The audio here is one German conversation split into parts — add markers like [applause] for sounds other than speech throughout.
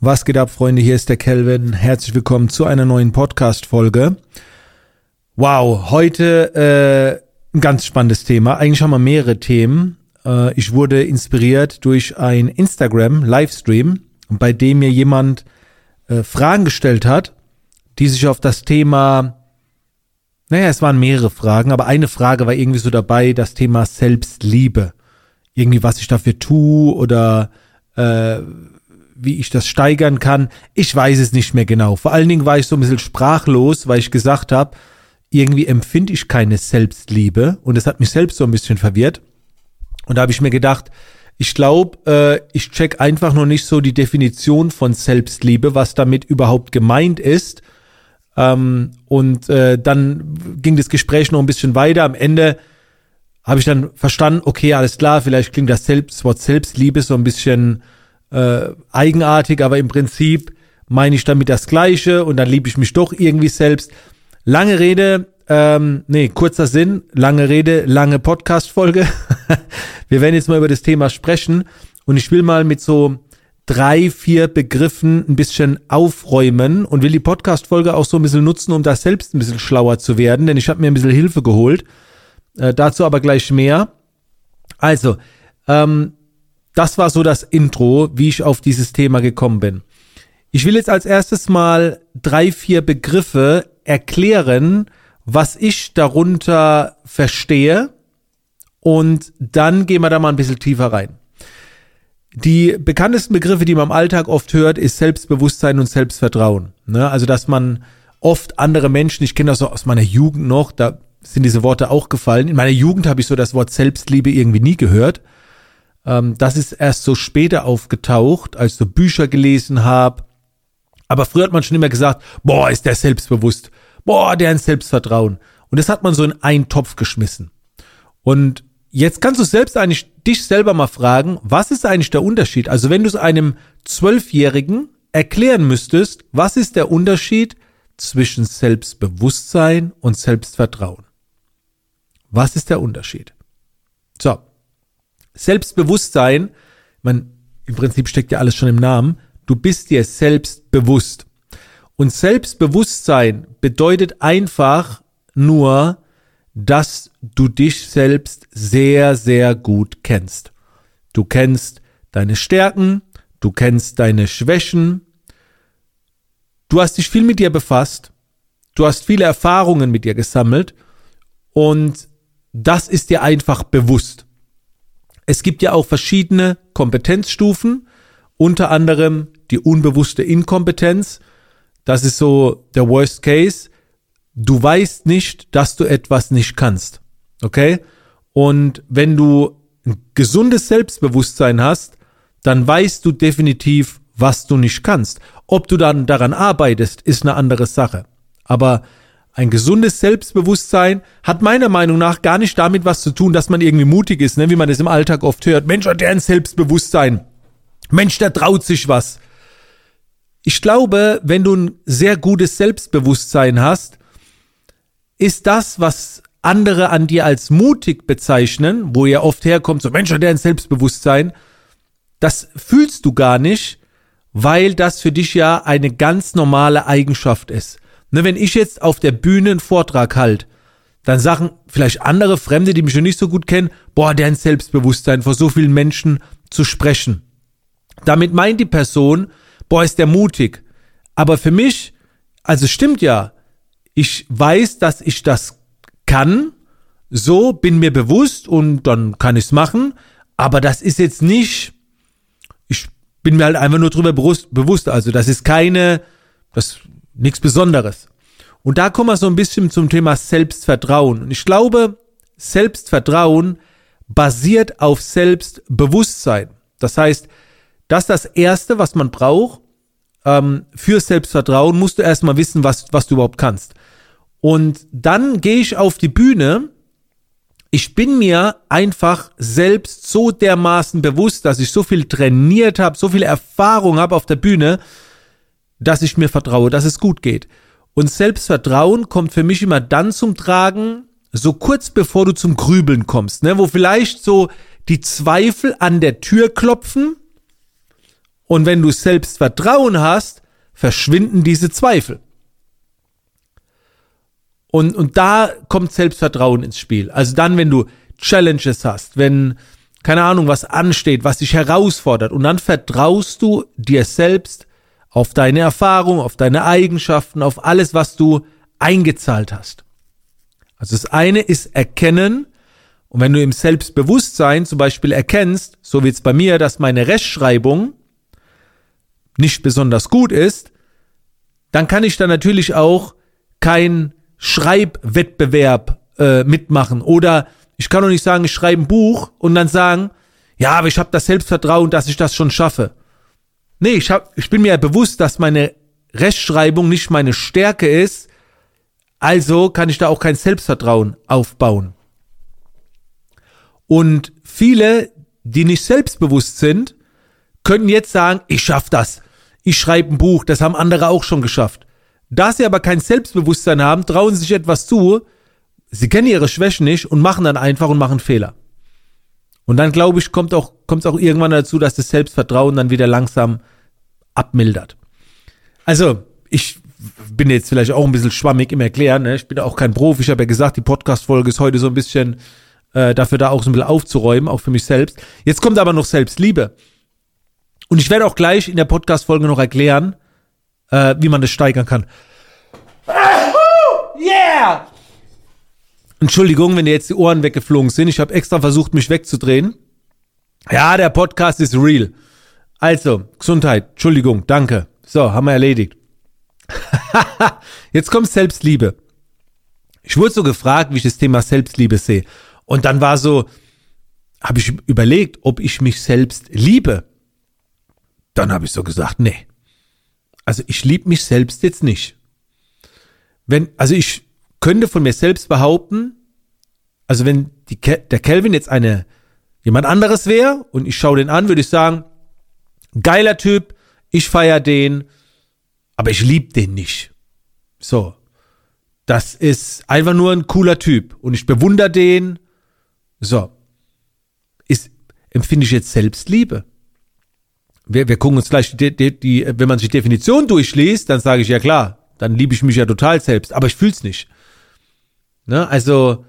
Was geht ab, Freunde? Hier ist der Kelvin. Herzlich willkommen zu einer neuen Podcast-Folge. Wow, heute äh, ein ganz spannendes Thema. Eigentlich haben wir mehrere Themen. Äh, ich wurde inspiriert durch ein Instagram-Livestream, bei dem mir jemand äh, Fragen gestellt hat, die sich auf das Thema, naja, es waren mehrere Fragen, aber eine Frage war irgendwie so dabei, das Thema Selbstliebe. Irgendwie, was ich dafür tue oder äh, wie ich das steigern kann. Ich weiß es nicht mehr genau. Vor allen Dingen war ich so ein bisschen sprachlos, weil ich gesagt habe, irgendwie empfinde ich keine Selbstliebe und das hat mich selbst so ein bisschen verwirrt. Und da habe ich mir gedacht, ich glaube, äh, ich check einfach noch nicht so die Definition von Selbstliebe, was damit überhaupt gemeint ist. Ähm, und äh, dann ging das Gespräch noch ein bisschen weiter. Am Ende habe ich dann verstanden, okay, alles klar, vielleicht klingt das, Selbst, das Wort Selbstliebe so ein bisschen äh, eigenartig, aber im Prinzip meine ich damit das Gleiche und dann liebe ich mich doch irgendwie selbst. Lange Rede, ähm, nee, kurzer Sinn, lange Rede, lange Podcast-Folge. [laughs] Wir werden jetzt mal über das Thema sprechen und ich will mal mit so drei, vier Begriffen ein bisschen aufräumen und will die Podcast-Folge auch so ein bisschen nutzen, um da selbst ein bisschen schlauer zu werden, denn ich habe mir ein bisschen Hilfe geholt. Äh, dazu aber gleich mehr. Also, ähm, das war so das Intro, wie ich auf dieses Thema gekommen bin. Ich will jetzt als erstes mal drei, vier Begriffe erklären, was ich darunter verstehe und dann gehen wir da mal ein bisschen tiefer rein. Die bekanntesten Begriffe, die man im Alltag oft hört, ist Selbstbewusstsein und Selbstvertrauen. Ne? Also, dass man oft andere Menschen, ich kenne das so aus meiner Jugend noch, da sind diese Worte auch gefallen. In meiner Jugend habe ich so das Wort Selbstliebe irgendwie nie gehört. Ähm, das ist erst so später aufgetaucht, als ich so Bücher gelesen habe. Aber früher hat man schon immer gesagt, boah, ist der selbstbewusst. Boah, der ein Selbstvertrauen. Und das hat man so in einen Topf geschmissen. Und jetzt kannst du selbst eigentlich dich selber mal fragen, was ist eigentlich der Unterschied? Also wenn du es einem Zwölfjährigen erklären müsstest, was ist der Unterschied zwischen Selbstbewusstsein und Selbstvertrauen? Was ist der Unterschied? Selbstbewusstsein, man, im Prinzip steckt ja alles schon im Namen, du bist dir selbst bewusst. Und Selbstbewusstsein bedeutet einfach nur, dass du dich selbst sehr, sehr gut kennst. Du kennst deine Stärken, du kennst deine Schwächen, du hast dich viel mit dir befasst, du hast viele Erfahrungen mit dir gesammelt und das ist dir einfach bewusst. Es gibt ja auch verschiedene Kompetenzstufen, unter anderem die unbewusste Inkompetenz. Das ist so der Worst Case. Du weißt nicht, dass du etwas nicht kannst. Okay? Und wenn du ein gesundes Selbstbewusstsein hast, dann weißt du definitiv, was du nicht kannst. Ob du dann daran arbeitest, ist eine andere Sache. Aber ein gesundes Selbstbewusstsein hat meiner Meinung nach gar nicht damit was zu tun, dass man irgendwie mutig ist, ne? wie man es im Alltag oft hört. Mensch, hat der ein Selbstbewusstsein. Mensch, der traut sich was. Ich glaube, wenn du ein sehr gutes Selbstbewusstsein hast, ist das, was andere an dir als mutig bezeichnen, wo ihr oft herkommt, so Mensch, hat der ein Selbstbewusstsein, das fühlst du gar nicht, weil das für dich ja eine ganz normale Eigenschaft ist. Ne, wenn ich jetzt auf der Bühne einen Vortrag halt, dann sagen vielleicht andere Fremde, die mich schon nicht so gut kennen, boah, der ein Selbstbewusstsein, vor so vielen Menschen zu sprechen. Damit meint die Person, boah, ist der mutig. Aber für mich, also stimmt ja, ich weiß, dass ich das kann, so bin mir bewusst und dann kann ich's machen, aber das ist jetzt nicht, ich bin mir halt einfach nur drüber bewusst, also das ist keine, das nichts Besonderes. Und da kommen wir so ein bisschen zum Thema Selbstvertrauen. Und ich glaube, Selbstvertrauen basiert auf Selbstbewusstsein. Das heißt, das ist das Erste, was man braucht. Ähm, für Selbstvertrauen musst du erstmal wissen, was, was du überhaupt kannst. Und dann gehe ich auf die Bühne. Ich bin mir einfach selbst so dermaßen bewusst, dass ich so viel trainiert habe, so viel Erfahrung habe auf der Bühne, dass ich mir vertraue, dass es gut geht. Und Selbstvertrauen kommt für mich immer dann zum Tragen, so kurz bevor du zum Grübeln kommst, ne, wo vielleicht so die Zweifel an der Tür klopfen Und wenn du Selbstvertrauen hast, verschwinden diese Zweifel. Und, und da kommt Selbstvertrauen ins Spiel. Also dann, wenn du Challenges hast, wenn, keine Ahnung, was ansteht, was dich herausfordert, und dann vertraust du dir selbst auf deine Erfahrung, auf deine Eigenschaften, auf alles, was du eingezahlt hast. Also das eine ist erkennen, und wenn du im Selbstbewusstsein zum Beispiel erkennst, so wie es bei mir, dass meine Rechtschreibung nicht besonders gut ist, dann kann ich da natürlich auch kein Schreibwettbewerb äh, mitmachen. Oder ich kann doch nicht sagen, ich schreibe ein Buch und dann sagen, ja, aber ich habe das Selbstvertrauen, dass ich das schon schaffe. Nee, ich, hab, ich bin mir ja bewusst, dass meine Rechtschreibung nicht meine Stärke ist, also kann ich da auch kein Selbstvertrauen aufbauen. Und viele, die nicht selbstbewusst sind, können jetzt sagen, ich schaff das. Ich schreibe ein Buch, das haben andere auch schon geschafft. Da sie aber kein Selbstbewusstsein haben, trauen sie sich etwas zu, sie kennen ihre Schwächen nicht und machen dann einfach und machen Fehler. Und dann glaube ich, kommt auch, kommt es auch irgendwann dazu, dass das Selbstvertrauen dann wieder langsam abmildert. Also, ich bin jetzt vielleicht auch ein bisschen schwammig im Erklären, ne? ich bin auch kein Profi, ich habe ja gesagt, die Podcast-Folge ist heute so ein bisschen äh, dafür da auch so ein bisschen aufzuräumen, auch für mich selbst. Jetzt kommt aber noch Selbstliebe. Und ich werde auch gleich in der Podcast-Folge noch erklären, äh, wie man das steigern kann. Yeah! Entschuldigung, wenn dir jetzt die Ohren weggeflogen sind. Ich habe extra versucht, mich wegzudrehen. Ja, der Podcast ist real. Also, Gesundheit, Entschuldigung, danke. So, haben wir erledigt. [laughs] jetzt kommt Selbstliebe. Ich wurde so gefragt, wie ich das Thema Selbstliebe sehe. Und dann war so, habe ich überlegt, ob ich mich selbst liebe. Dann habe ich so gesagt, nee. Also ich liebe mich selbst jetzt nicht. Wenn, also ich könnte von mir selbst behaupten, also wenn die, der Kelvin jetzt eine jemand anderes wäre und ich schaue den an, würde ich sagen, geiler Typ, ich feier den, aber ich liebe den nicht. So. Das ist einfach nur ein cooler Typ und ich bewundere den. So. Ist, empfinde ich jetzt Selbstliebe? wir, wir gucken uns gleich die, die, die, wenn man sich Definition durchliest, dann sage ich ja klar, dann liebe ich mich ja total selbst, aber ich fühl's nicht. Ne? Also,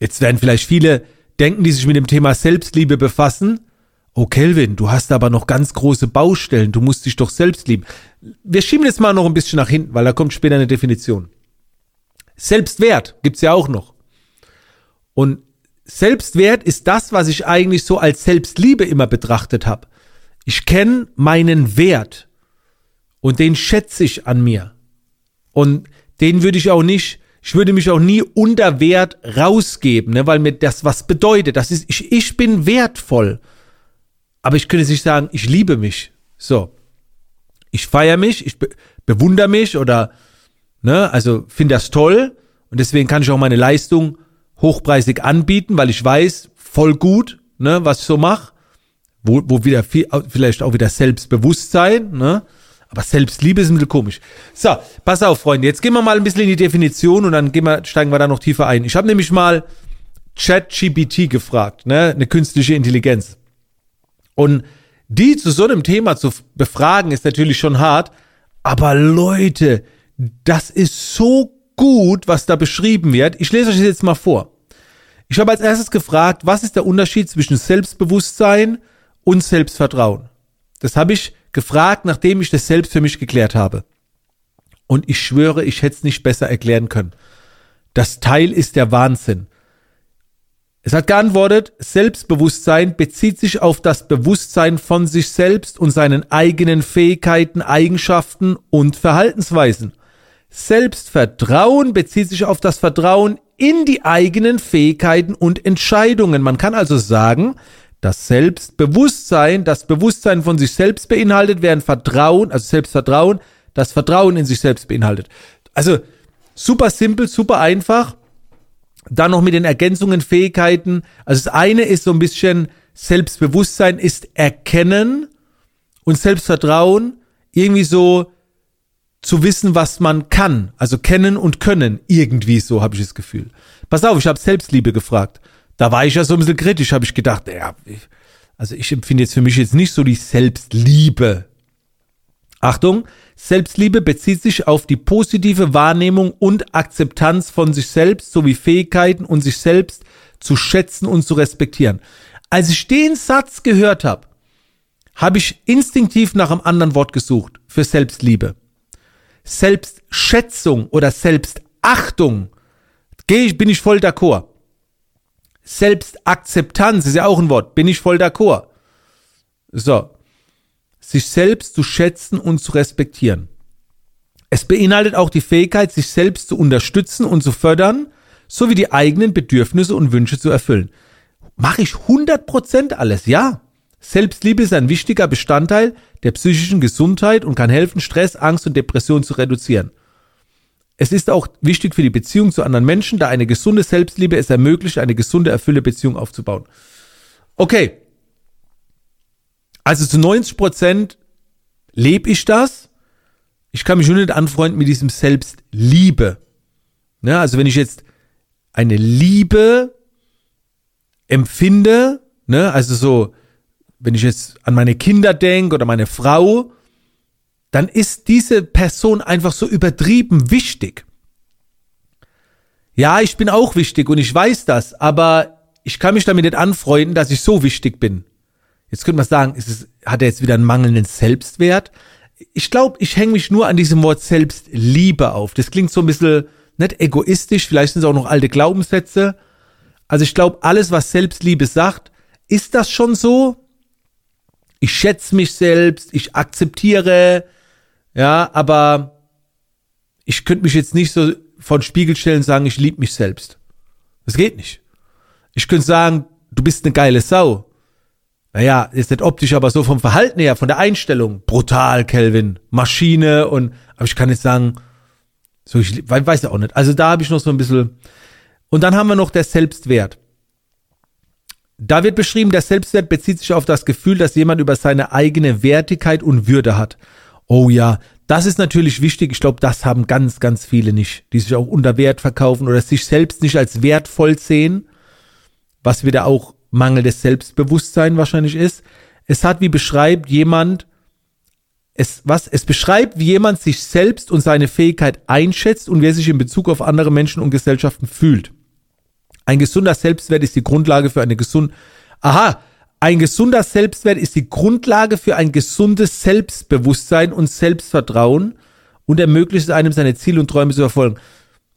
jetzt werden vielleicht viele denken, die sich mit dem Thema Selbstliebe befassen. Oh, Kelvin, du hast aber noch ganz große Baustellen, du musst dich doch selbst lieben. Wir schieben jetzt mal noch ein bisschen nach hinten, weil da kommt später eine Definition. Selbstwert gibt's ja auch noch. Und Selbstwert ist das, was ich eigentlich so als Selbstliebe immer betrachtet habe. Ich kenne meinen Wert und den schätze ich an mir. Und den würde ich auch nicht, ich würde mich auch nie unter Wert rausgeben, ne, weil mir das was bedeutet. Das ist, ich, ich bin wertvoll. Aber ich könnte nicht sagen, ich liebe mich. So. Ich feiere mich, ich be bewundere mich oder, ne, also finde das toll. Und deswegen kann ich auch meine Leistung hochpreisig anbieten, weil ich weiß, voll gut, ne, was ich so mache wo, wo wieder viel, vielleicht auch wieder Selbstbewusstsein, ne? Aber Selbstliebe ist ein bisschen komisch. So, pass auf, Freunde. Jetzt gehen wir mal ein bisschen in die Definition und dann gehen wir, steigen wir da noch tiefer ein. Ich habe nämlich mal ChatGPT gefragt, ne? Eine künstliche Intelligenz. Und die zu so einem Thema zu befragen, ist natürlich schon hart. Aber Leute, das ist so gut, was da beschrieben wird. Ich lese euch das jetzt mal vor. Ich habe als erstes gefragt, was ist der Unterschied zwischen Selbstbewusstsein und Selbstvertrauen. Das habe ich gefragt, nachdem ich das selbst für mich geklärt habe. Und ich schwöre, ich hätte es nicht besser erklären können. Das Teil ist der Wahnsinn. Es hat geantwortet, Selbstbewusstsein bezieht sich auf das Bewusstsein von sich selbst und seinen eigenen Fähigkeiten, Eigenschaften und Verhaltensweisen. Selbstvertrauen bezieht sich auf das Vertrauen in die eigenen Fähigkeiten und Entscheidungen. Man kann also sagen, das Selbstbewusstsein, das Bewusstsein von sich selbst beinhaltet, während Vertrauen, also Selbstvertrauen, das Vertrauen in sich selbst beinhaltet. Also super simpel, super einfach. Dann noch mit den Ergänzungen, Fähigkeiten. Also das eine ist so ein bisschen Selbstbewusstsein ist Erkennen und Selbstvertrauen irgendwie so zu wissen, was man kann. Also kennen und können. Irgendwie so habe ich das Gefühl. Pass auf, ich habe Selbstliebe gefragt. Da war ich ja so ein bisschen kritisch, habe ich gedacht, ja, Also ich empfinde jetzt für mich jetzt nicht so die Selbstliebe. Achtung, Selbstliebe bezieht sich auf die positive Wahrnehmung und Akzeptanz von sich selbst sowie Fähigkeiten und sich selbst zu schätzen und zu respektieren. Als ich den Satz gehört habe, habe ich instinktiv nach einem anderen Wort gesucht für Selbstliebe. Selbstschätzung oder Selbstachtung, gehe ich, bin ich voll d'accord. Selbstakzeptanz ist ja auch ein Wort, bin ich voll d'accord. So. Sich selbst zu schätzen und zu respektieren. Es beinhaltet auch die Fähigkeit, sich selbst zu unterstützen und zu fördern, sowie die eigenen Bedürfnisse und Wünsche zu erfüllen. Mache ich 100% alles, ja. Selbstliebe ist ein wichtiger Bestandteil der psychischen Gesundheit und kann helfen, Stress, Angst und Depression zu reduzieren. Es ist auch wichtig für die Beziehung zu anderen Menschen, da eine gesunde Selbstliebe es ermöglicht, eine gesunde, erfüllte Beziehung aufzubauen. Okay. Also zu 90 Prozent lebe ich das. Ich kann mich nur nicht anfreunden mit diesem Selbstliebe. Ja, also wenn ich jetzt eine Liebe empfinde, ne, also so, wenn ich jetzt an meine Kinder denke oder meine Frau, dann ist diese Person einfach so übertrieben wichtig. Ja, ich bin auch wichtig und ich weiß das, aber ich kann mich damit nicht anfreunden, dass ich so wichtig bin. Jetzt könnte man sagen, ist es, hat er jetzt wieder einen mangelnden Selbstwert? Ich glaube, ich hänge mich nur an diesem Wort Selbstliebe auf. Das klingt so ein bisschen nicht egoistisch, vielleicht sind es auch noch alte Glaubenssätze. Also ich glaube, alles, was Selbstliebe sagt, ist das schon so? Ich schätze mich selbst, ich akzeptiere, ja, aber ich könnte mich jetzt nicht so von Spiegel stellen und sagen, ich liebe mich selbst. Das geht nicht. Ich könnte sagen, du bist eine geile Sau. Naja, ist nicht optisch, aber so vom Verhalten her, von der Einstellung. Brutal, Kelvin. Maschine und, aber ich kann jetzt sagen, so, ich weiß ja auch nicht. Also da habe ich noch so ein bisschen. Und dann haben wir noch der Selbstwert. Da wird beschrieben, der Selbstwert bezieht sich auf das Gefühl, dass jemand über seine eigene Wertigkeit und Würde hat. Oh ja, das ist natürlich wichtig. Ich glaube, das haben ganz, ganz viele nicht, die sich auch unter Wert verkaufen oder sich selbst nicht als wertvoll sehen, was wieder auch mangelndes Selbstbewusstsein wahrscheinlich ist. Es hat, wie beschreibt jemand, es, was, es beschreibt, wie jemand sich selbst und seine Fähigkeit einschätzt und wer sich in Bezug auf andere Menschen und Gesellschaften fühlt. Ein gesunder Selbstwert ist die Grundlage für eine gesunde, aha, ein gesunder Selbstwert ist die Grundlage für ein gesundes Selbstbewusstsein und Selbstvertrauen und ermöglicht es einem, seine Ziele und Träume zu verfolgen.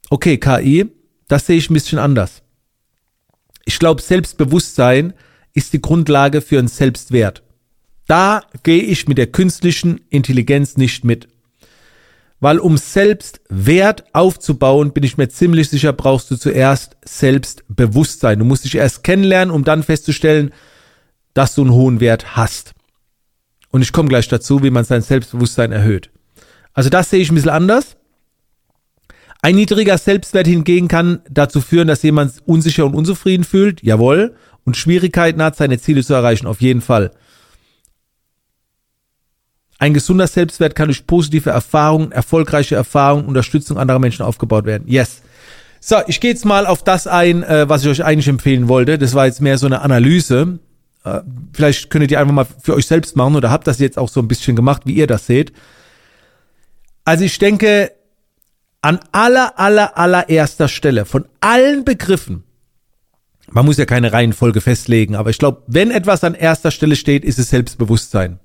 Okay, KI, das sehe ich ein bisschen anders. Ich glaube, Selbstbewusstsein ist die Grundlage für einen Selbstwert. Da gehe ich mit der künstlichen Intelligenz nicht mit. Weil um Selbstwert aufzubauen, bin ich mir ziemlich sicher, brauchst du zuerst Selbstbewusstsein. Du musst dich erst kennenlernen, um dann festzustellen, dass du einen hohen Wert hast. Und ich komme gleich dazu, wie man sein Selbstbewusstsein erhöht. Also das sehe ich ein bisschen anders. Ein niedriger Selbstwert hingegen kann dazu führen, dass jemand unsicher und unzufrieden fühlt, jawohl, und Schwierigkeiten hat, seine Ziele zu erreichen, auf jeden Fall. Ein gesunder Selbstwert kann durch positive Erfahrungen, erfolgreiche Erfahrungen, Unterstützung anderer Menschen aufgebaut werden. Yes. So, ich gehe jetzt mal auf das ein, äh, was ich euch eigentlich empfehlen wollte. Das war jetzt mehr so eine Analyse. Äh, vielleicht könnt ihr einfach mal für euch selbst machen oder habt das jetzt auch so ein bisschen gemacht, wie ihr das seht. Also ich denke, an aller, aller, allererster Stelle von allen Begriffen, man muss ja keine Reihenfolge festlegen, aber ich glaube, wenn etwas an erster Stelle steht, ist es Selbstbewusstsein.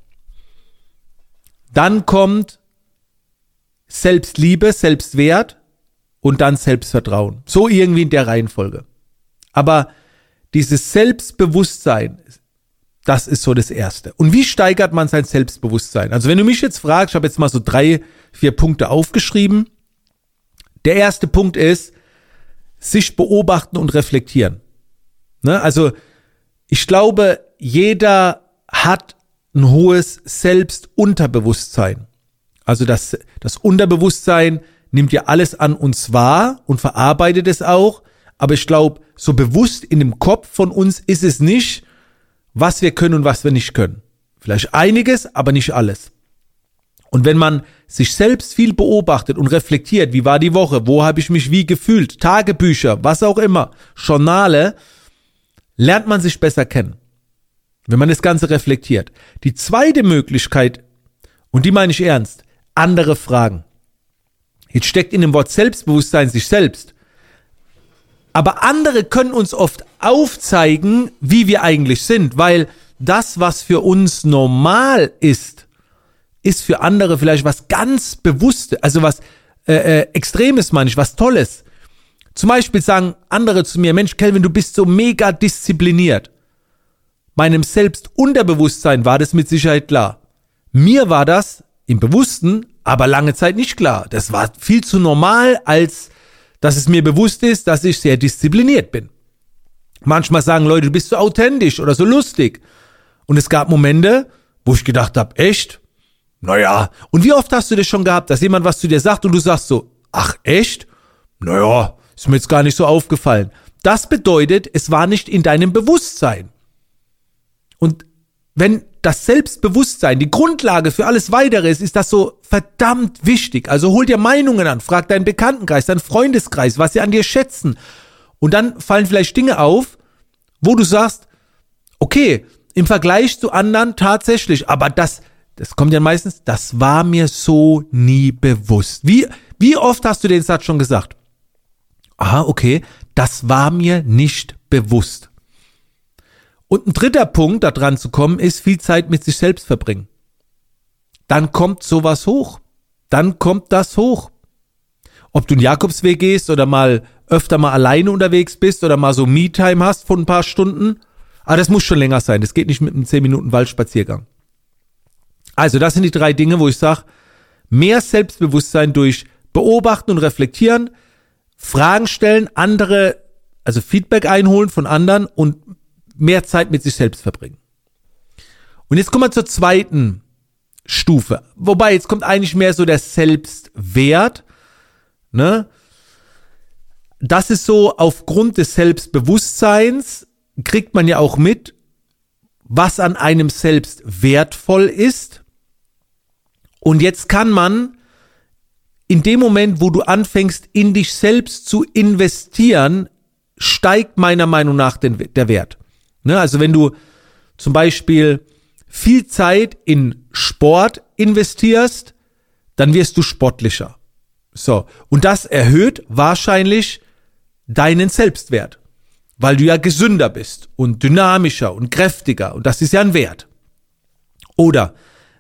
Dann kommt Selbstliebe, Selbstwert und dann Selbstvertrauen. So irgendwie in der Reihenfolge. Aber dieses Selbstbewusstsein, das ist so das Erste. Und wie steigert man sein Selbstbewusstsein? Also wenn du mich jetzt fragst, ich habe jetzt mal so drei, vier Punkte aufgeschrieben. Der erste Punkt ist, sich beobachten und reflektieren. Ne? Also ich glaube, jeder hat ein hohes Selbstunterbewusstsein. Also das, das Unterbewusstsein nimmt ja alles an uns wahr und verarbeitet es auch. Aber ich glaube, so bewusst in dem Kopf von uns ist es nicht, was wir können und was wir nicht können. Vielleicht einiges, aber nicht alles. Und wenn man sich selbst viel beobachtet und reflektiert, wie war die Woche, wo habe ich mich wie gefühlt, Tagebücher, was auch immer, Journale, lernt man sich besser kennen. wenn man das Ganze reflektiert. Die zweite Möglichkeit, und die meine ich ernst, andere Fragen. Jetzt steckt in dem Wort Selbstbewusstsein sich selbst. Aber andere können uns oft aufzeigen, wie wir eigentlich sind, weil das, was für uns normal ist, ist für andere vielleicht was ganz Bewusstes, also was äh, äh, Extremes, meine ich, was Tolles. Zum Beispiel sagen andere zu mir, Mensch, Kelvin, du bist so mega diszipliniert. Meinem Selbstunterbewusstsein war das mit Sicherheit klar. Mir war das im Bewussten aber lange Zeit nicht klar. Das war viel zu normal, als dass es mir bewusst ist, dass ich sehr diszipliniert bin. Manchmal sagen Leute, du bist so authentisch oder so lustig. Und es gab Momente, wo ich gedacht habe, echt? Naja. Und wie oft hast du das schon gehabt, dass jemand was zu dir sagt und du sagst so, ach echt? Naja, ist mir jetzt gar nicht so aufgefallen. Das bedeutet, es war nicht in deinem Bewusstsein. Und wenn das Selbstbewusstsein die Grundlage für alles weitere ist, ist das so verdammt wichtig. Also hol dir Meinungen an, frag deinen Bekanntenkreis, deinen Freundeskreis, was sie an dir schätzen. Und dann fallen vielleicht Dinge auf, wo du sagst, okay, im Vergleich zu anderen tatsächlich, aber das, das kommt ja meistens, das war mir so nie bewusst. Wie, wie oft hast du den Satz schon gesagt? Aha, okay, das war mir nicht bewusst. Und ein dritter Punkt, da dran zu kommen, ist viel Zeit mit sich selbst verbringen. Dann kommt sowas hoch. Dann kommt das hoch. Ob du einen Jakobsweg gehst oder mal öfter mal alleine unterwegs bist oder mal so Me-Time hast von ein paar Stunden. Aber das muss schon länger sein. Das geht nicht mit einem 10 Minuten Waldspaziergang. Also, das sind die drei Dinge, wo ich sage, mehr Selbstbewusstsein durch beobachten und reflektieren, Fragen stellen, andere, also Feedback einholen von anderen und mehr Zeit mit sich selbst verbringen. Und jetzt kommen wir zur zweiten Stufe. Wobei, jetzt kommt eigentlich mehr so der Selbstwert. Ne? Das ist so, aufgrund des Selbstbewusstseins kriegt man ja auch mit, was an einem selbst wertvoll ist. Und jetzt kann man in dem Moment, wo du anfängst, in dich selbst zu investieren, steigt meiner Meinung nach den, der Wert. Ne? Also wenn du zum Beispiel viel Zeit in Sport investierst, dann wirst du sportlicher. So. Und das erhöht wahrscheinlich deinen Selbstwert, weil du ja gesünder bist und dynamischer und kräftiger und das ist ja ein Wert. Oder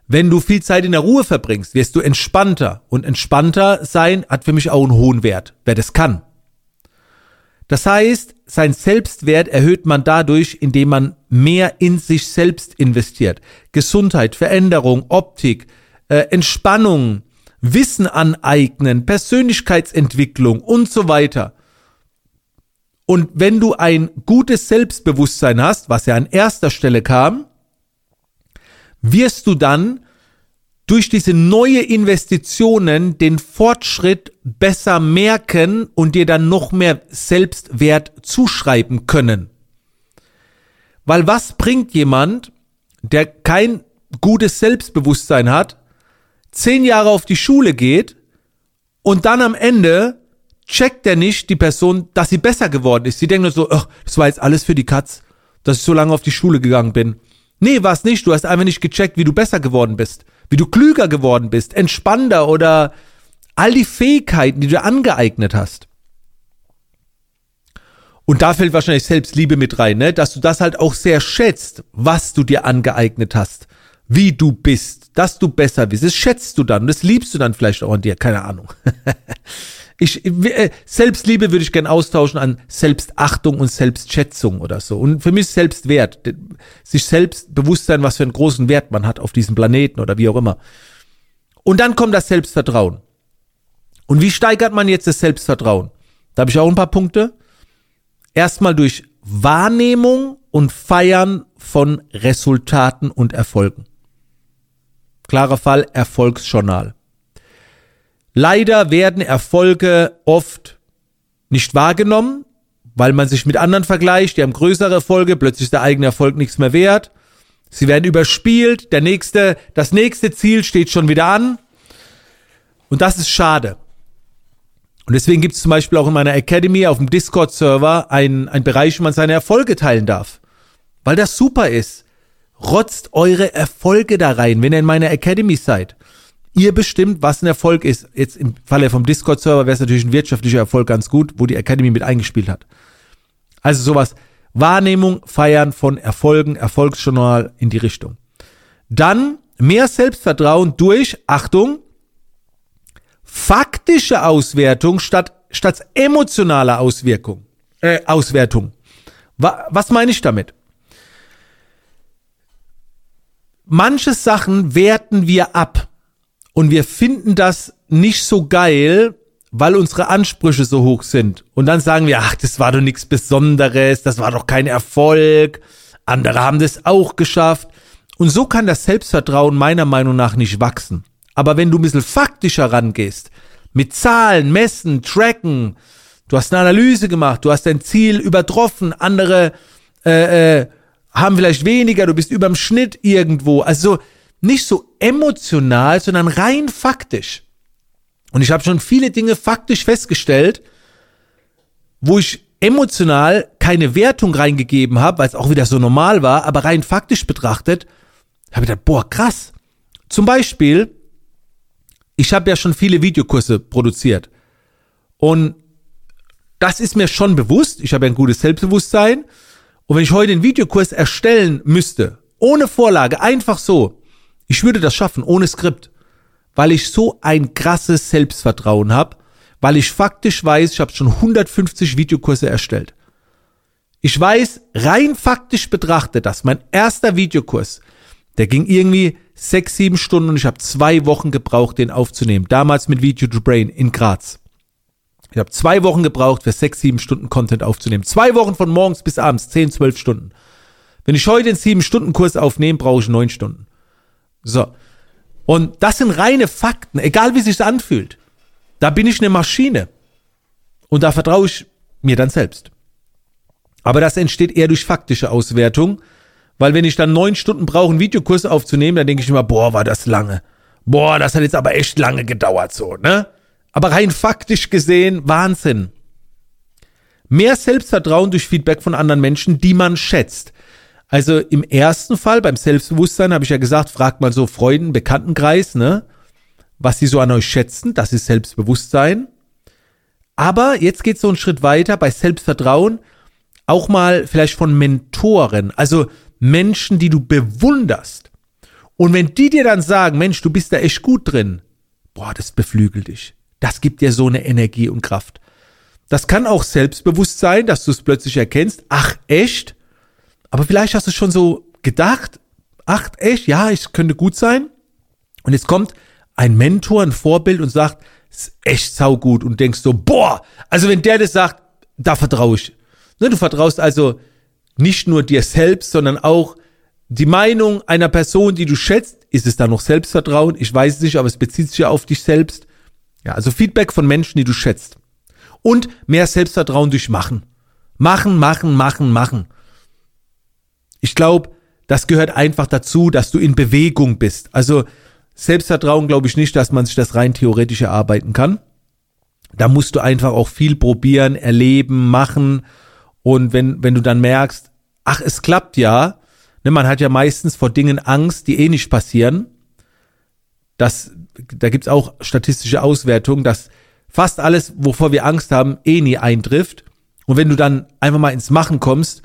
wenn du viel Zeit in der Ruhe verbringst, wirst du entspannter. Und entspannter sein hat für mich auch einen hohen Wert, wer das kann. Das heißt, sein Selbstwert erhöht man dadurch, indem man mehr in sich selbst investiert. Gesundheit, Veränderung, Optik, äh, Entspannung, Wissen aneignen, Persönlichkeitsentwicklung und so weiter. Und wenn du ein gutes Selbstbewusstsein hast, was ja an erster Stelle kam, wirst du dann durch diese neue Investitionen den Fortschritt besser merken und dir dann noch mehr Selbstwert zuschreiben können. Weil was bringt jemand, der kein gutes Selbstbewusstsein hat, zehn Jahre auf die Schule geht und dann am Ende checkt er nicht die Person, dass sie besser geworden ist. Sie denkt nur so, ach, das war jetzt alles für die Katz, dass ich so lange auf die Schule gegangen bin. Nee, war es nicht. Du hast einfach nicht gecheckt, wie du besser geworden bist, wie du klüger geworden bist, entspannter oder all die Fähigkeiten, die du angeeignet hast. Und da fällt wahrscheinlich Selbstliebe mit rein, ne? dass du das halt auch sehr schätzt, was du dir angeeignet hast, wie du bist, dass du besser bist. Das schätzt du dann, das liebst du dann vielleicht auch an dir, keine Ahnung. [laughs] Ich, äh, Selbstliebe würde ich gern austauschen an Selbstachtung und Selbstschätzung oder so. Und für mich Selbstwert, sich selbst bewusst sein, was für einen großen Wert man hat auf diesem Planeten oder wie auch immer. Und dann kommt das Selbstvertrauen. Und wie steigert man jetzt das Selbstvertrauen? Da habe ich auch ein paar Punkte. Erstmal durch Wahrnehmung und Feiern von Resultaten und Erfolgen. Klarer Fall, Erfolgsjournal. Leider werden Erfolge oft nicht wahrgenommen, weil man sich mit anderen vergleicht, die haben größere Erfolge, plötzlich ist der eigene Erfolg nichts mehr wert. Sie werden überspielt, der nächste, das nächste Ziel steht schon wieder an. Und das ist schade. Und deswegen gibt es zum Beispiel auch in meiner Academy auf dem Discord-Server einen, einen Bereich, wo man seine Erfolge teilen darf. Weil das super ist. rotzt eure Erfolge da rein, wenn ihr in meiner Academy seid. Ihr bestimmt, was ein Erfolg ist. Jetzt im Falle vom Discord-Server wäre es natürlich ein wirtschaftlicher Erfolg ganz gut, wo die Academy mit eingespielt hat. Also sowas. Wahrnehmung, Feiern von Erfolgen, Erfolgsjournal in die Richtung. Dann mehr Selbstvertrauen durch, Achtung, faktische Auswertung statt, statt emotionaler Auswirkung, äh, Auswertung. Wa was meine ich damit? Manche Sachen werten wir ab und wir finden das nicht so geil, weil unsere Ansprüche so hoch sind. Und dann sagen wir, ach, das war doch nichts Besonderes, das war doch kein Erfolg, andere haben das auch geschafft. Und so kann das Selbstvertrauen meiner Meinung nach nicht wachsen. Aber wenn du ein bisschen faktischer rangehst, mit Zahlen, Messen, Tracken, du hast eine Analyse gemacht, du hast dein Ziel übertroffen, andere äh, äh, haben vielleicht weniger, du bist überm Schnitt irgendwo. Also nicht so emotional, sondern rein faktisch. Und ich habe schon viele Dinge faktisch festgestellt, wo ich emotional keine Wertung reingegeben habe, weil es auch wieder so normal war, aber rein faktisch betrachtet, habe ich gedacht, boah, krass. Zum Beispiel, ich habe ja schon viele Videokurse produziert. Und das ist mir schon bewusst. Ich habe ja ein gutes Selbstbewusstsein. Und wenn ich heute einen Videokurs erstellen müsste, ohne Vorlage, einfach so, ich würde das schaffen, ohne Skript weil ich so ein krasses Selbstvertrauen habe, weil ich faktisch weiß, ich habe schon 150 Videokurse erstellt. Ich weiß rein faktisch betrachtet, dass mein erster Videokurs, der ging irgendwie sechs, sieben Stunden und ich habe zwei Wochen gebraucht, den aufzunehmen. Damals mit Video to Brain in Graz. Ich habe zwei Wochen gebraucht, für sechs, sieben Stunden Content aufzunehmen. Zwei Wochen von morgens bis abends, zehn, zwölf Stunden. Wenn ich heute einen sieben Stunden Kurs aufnehme, brauche ich neun Stunden. So. Und das sind reine Fakten, egal wie sich's anfühlt. Da bin ich eine Maschine. Und da vertraue ich mir dann selbst. Aber das entsteht eher durch faktische Auswertung, weil wenn ich dann neun Stunden brauche, einen Videokurs aufzunehmen, dann denke ich immer, boah, war das lange. Boah, das hat jetzt aber echt lange gedauert, so, ne? Aber rein faktisch gesehen, Wahnsinn. Mehr Selbstvertrauen durch Feedback von anderen Menschen, die man schätzt. Also im ersten Fall, beim Selbstbewusstsein, habe ich ja gesagt, fragt mal so Freunden, Bekanntenkreis, ne? Was sie so an euch schätzen, das ist Selbstbewusstsein. Aber jetzt geht so einen Schritt weiter bei Selbstvertrauen, auch mal vielleicht von Mentoren, also Menschen, die du bewunderst. Und wenn die dir dann sagen, Mensch, du bist da echt gut drin, boah, das beflügelt dich. Das gibt dir so eine Energie und Kraft. Das kann auch selbstbewusst sein, dass du es plötzlich erkennst, ach echt, aber vielleicht hast du schon so gedacht, ach echt, ja, es könnte gut sein. Und jetzt kommt ein Mentor, ein Vorbild und sagt, ist echt saugut und denkst so, boah, also wenn der das sagt, da vertraue ich. Ne, du vertraust also nicht nur dir selbst, sondern auch die Meinung einer Person, die du schätzt. Ist es da noch Selbstvertrauen? Ich weiß es nicht, aber es bezieht sich ja auf dich selbst. Ja, also Feedback von Menschen, die du schätzt. Und mehr Selbstvertrauen durch Machen. Machen, machen, machen, machen. Ich glaube, das gehört einfach dazu, dass du in Bewegung bist. Also Selbstvertrauen glaube ich nicht, dass man sich das rein theoretisch erarbeiten kann. Da musst du einfach auch viel probieren, erleben, machen. Und wenn, wenn du dann merkst, ach, es klappt ja, ne, man hat ja meistens vor Dingen Angst, die eh nicht passieren. Das, da gibt's auch statistische Auswertungen, dass fast alles, wovor wir Angst haben, eh nie eintrifft. Und wenn du dann einfach mal ins Machen kommst,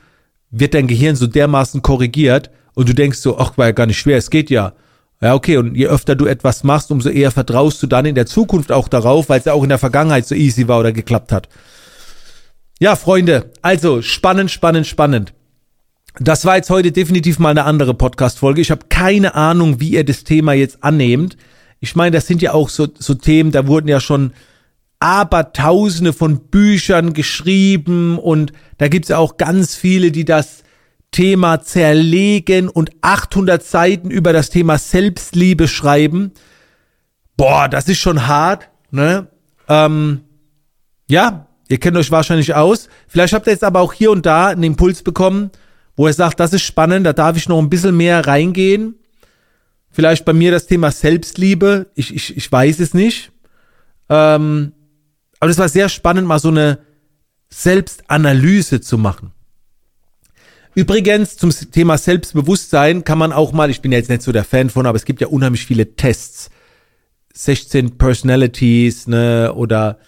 wird dein Gehirn so dermaßen korrigiert und du denkst so, ach, war ja gar nicht schwer, es geht ja. Ja, okay, und je öfter du etwas machst, umso eher vertraust du dann in der Zukunft auch darauf, weil es ja auch in der Vergangenheit so easy war oder geklappt hat. Ja, Freunde, also spannend, spannend, spannend. Das war jetzt heute definitiv mal eine andere Podcast-Folge. Ich habe keine Ahnung, wie ihr das Thema jetzt annehmt. Ich meine, das sind ja auch so, so Themen, da wurden ja schon Abertausende von Büchern geschrieben und da gibt's ja auch ganz viele, die das Thema zerlegen und 800 Seiten über das Thema Selbstliebe schreiben. Boah, das ist schon hart, ne? Ähm, ja, ihr kennt euch wahrscheinlich aus. Vielleicht habt ihr jetzt aber auch hier und da einen Impuls bekommen, wo ihr sagt, das ist spannend, da darf ich noch ein bisschen mehr reingehen. Vielleicht bei mir das Thema Selbstliebe, ich, ich, ich weiß es nicht. Ähm, aber es war sehr spannend, mal so eine Selbstanalyse zu machen. Übrigens, zum Thema Selbstbewusstsein kann man auch mal, ich bin ja jetzt nicht so der Fan von, aber es gibt ja unheimlich viele Tests. 16 Personalities, ne, oder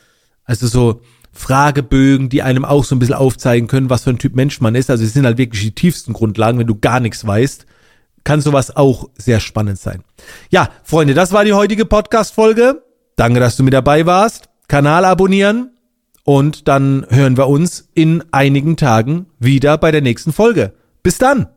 also so Fragebögen, die einem auch so ein bisschen aufzeigen können, was für ein Typ Mensch man ist. Also es sind halt wirklich die tiefsten Grundlagen, wenn du gar nichts weißt, kann sowas auch sehr spannend sein. Ja, Freunde, das war die heutige Podcast-Folge. Danke, dass du mit dabei warst. Kanal abonnieren und dann hören wir uns in einigen Tagen wieder bei der nächsten Folge. Bis dann!